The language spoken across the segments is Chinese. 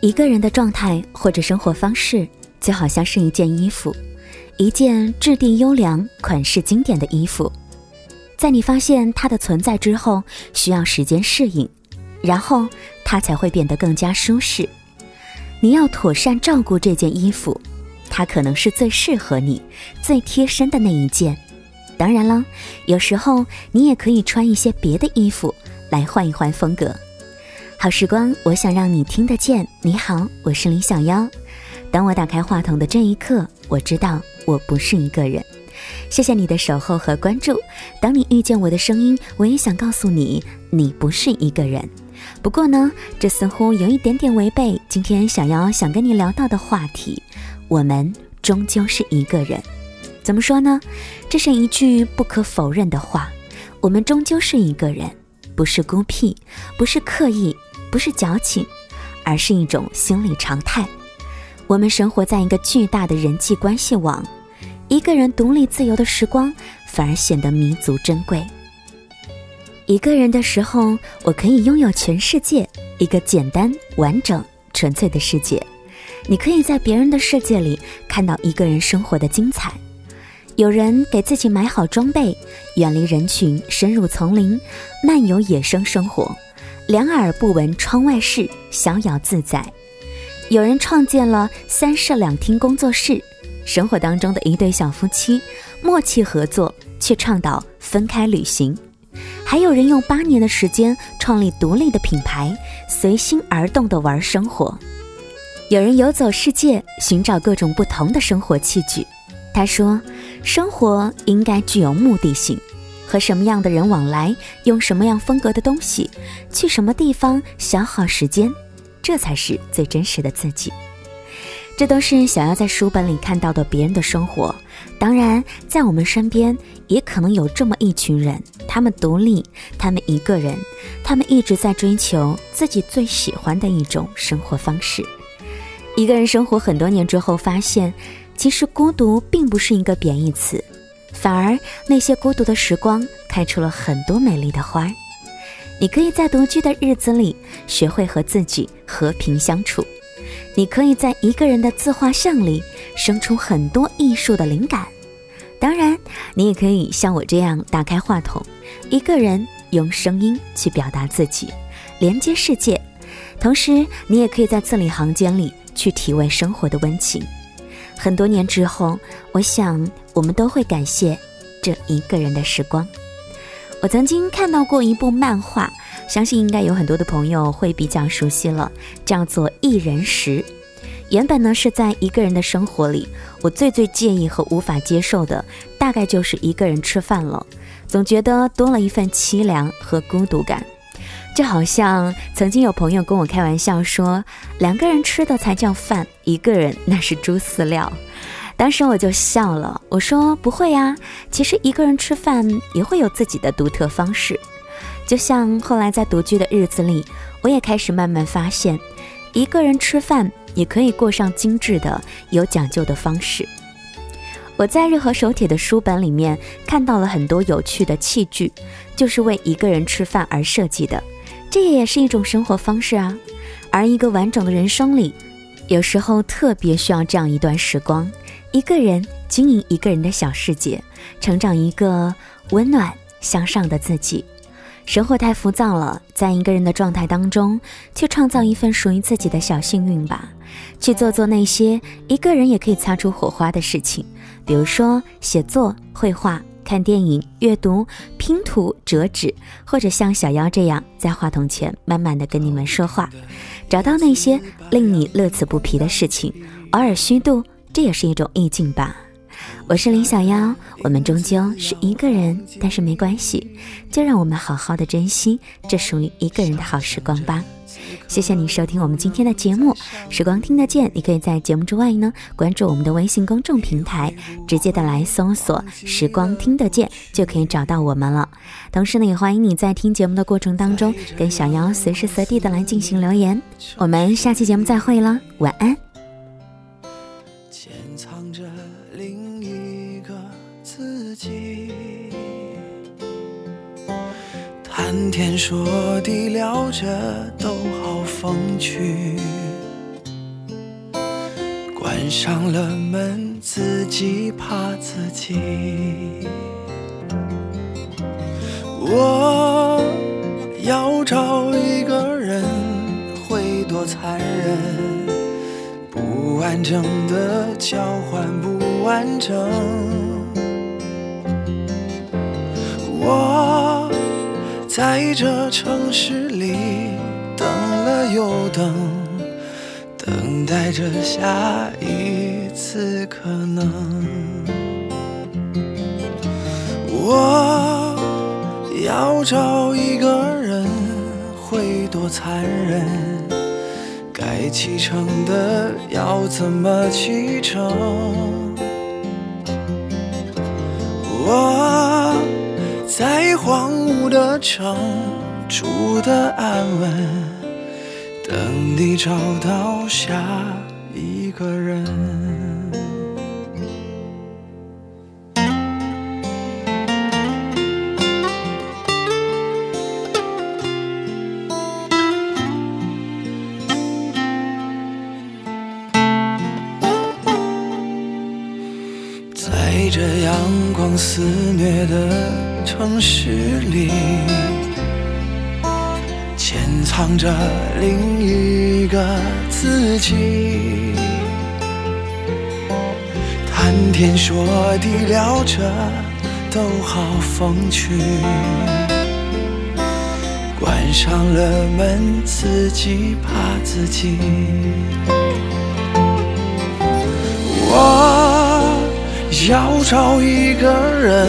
一个人的状态或者生活方式，就好像是一件衣服，一件质地优良、款式经典的衣服。在你发现它的存在之后，需要时间适应，然后它才会变得更加舒适。你要妥善照顾这件衣服，它可能是最适合你、最贴身的那一件。当然了，有时候你也可以穿一些别的衣服来换一换风格。好时光，我想让你听得见。你好，我是李小妖。当我打开话筒的这一刻，我知道我不是一个人。谢谢你的守候和关注。当你遇见我的声音，我也想告诉你，你不是一个人。不过呢，这似乎有一点点违背今天小妖想跟你聊到的话题。我们终究是一个人。怎么说呢？这是一句不可否认的话。我们终究是一个人，不是孤僻，不是刻意，不是矫情，而是一种心理常态。我们生活在一个巨大的人际关系网，一个人独立自由的时光反而显得弥足珍贵。一个人的时候，我可以拥有全世界，一个简单、完整、纯粹的世界。你可以在别人的世界里看到一个人生活的精彩。有人给自己买好装备，远离人群，深入丛林，漫游野生生活，两耳不闻窗外事，逍遥自在。有人创建了三室两厅工作室，生活当中的一对小夫妻，默契合作，却倡导分开旅行。还有人用八年的时间创立独立的品牌，随心而动的玩生活。有人游走世界，寻找各种不同的生活器具。他说：“生活应该具有目的性，和什么样的人往来，用什么样风格的东西，去什么地方消耗时间，这才是最真实的自己。”这都是想要在书本里看到的别人的生活。当然，在我们身边也可能有这么一群人，他们独立，他们一个人，他们一直在追求自己最喜欢的一种生活方式。一个人生活很多年之后，发现。其实孤独并不是一个贬义词，反而那些孤独的时光开出了很多美丽的花儿。你可以在独居的日子里学会和自己和平相处，你可以在一个人的自画像里生出很多艺术的灵感。当然，你也可以像我这样打开话筒，一个人用声音去表达自己，连接世界。同时，你也可以在字里行间里去体味生活的温情。很多年之后，我想我们都会感谢这一个人的时光。我曾经看到过一部漫画，相信应该有很多的朋友会比较熟悉了，叫做《一人食》。原本呢是在一个人的生活里，我最最介意和无法接受的，大概就是一个人吃饭了，总觉得多了一份凄凉和孤独感。就好像曾经有朋友跟我开玩笑说，两个人吃的才叫饭，一个人那是猪饲料。当时我就笑了，我说不会呀，其实一个人吃饭也会有自己的独特方式。就像后来在独居的日子里，我也开始慢慢发现，一个人吃饭也可以过上精致的、有讲究的方式。我在日和手帖的书本里面看到了很多有趣的器具，就是为一个人吃饭而设计的。这也是一种生活方式啊，而一个完整的人生里，有时候特别需要这样一段时光，一个人经营一个人的小世界，成长一个温暖向上的自己。生活太浮躁了，在一个人的状态当中，去创造一份属于自己的小幸运吧，去做做那些一个人也可以擦出火花的事情，比如说写作、绘画。看电影、阅读、拼图、折纸，或者像小妖这样在话筒前慢慢的跟你们说话，找到那些令你乐此不疲的事情，偶尔虚度，这也是一种意境吧。我是林小妖，我们终究是一个人，但是没关系，就让我们好好的珍惜这属于一个人的好时光吧。谢谢你收听我们今天的节目，时光听得见。你可以在节目之外呢，关注我们的微信公众平台，直接的来搜索“时光听得见”就可以找到我们了。同时呢，也欢迎你在听节目的过程当中，跟小妖随时随地的来进行留言。我们下期节目再会了，晚安。潜藏着另一个自己。谈天说地聊着都好风趣，关上了门，自己怕自己。我要找一个人，会多残忍？不完整的交换不完整。在这城市里等了又等，等待着下一次可能。我要找一个人，会多残忍？该启程的要怎么启程？我在荒芜的城住的安稳，等你找到下一个人。在这阳光肆虐的城市里，潜藏着另一个自己。谈天说地聊着都好风趣，关上了门，自己怕自己。我要找一个人，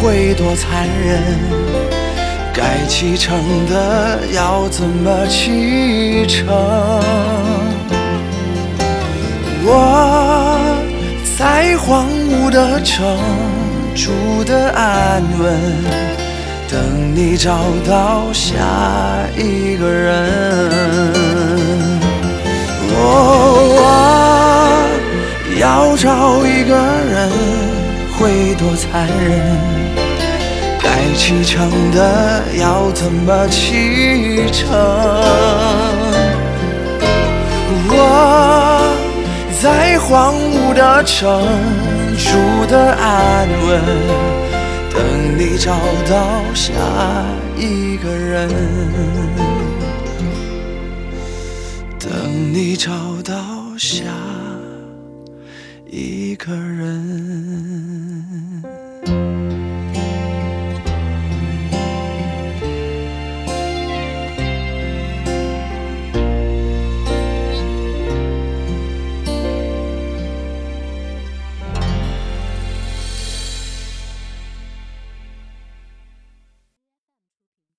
会多残忍？该启程的要怎么启程？我在荒芜的城住的安稳，等你找到下一个人。我要找一个人，会多残忍？该启程的要怎么启程？我在荒芜的城住的安稳，等你找到下一个人，等你找到下一个人。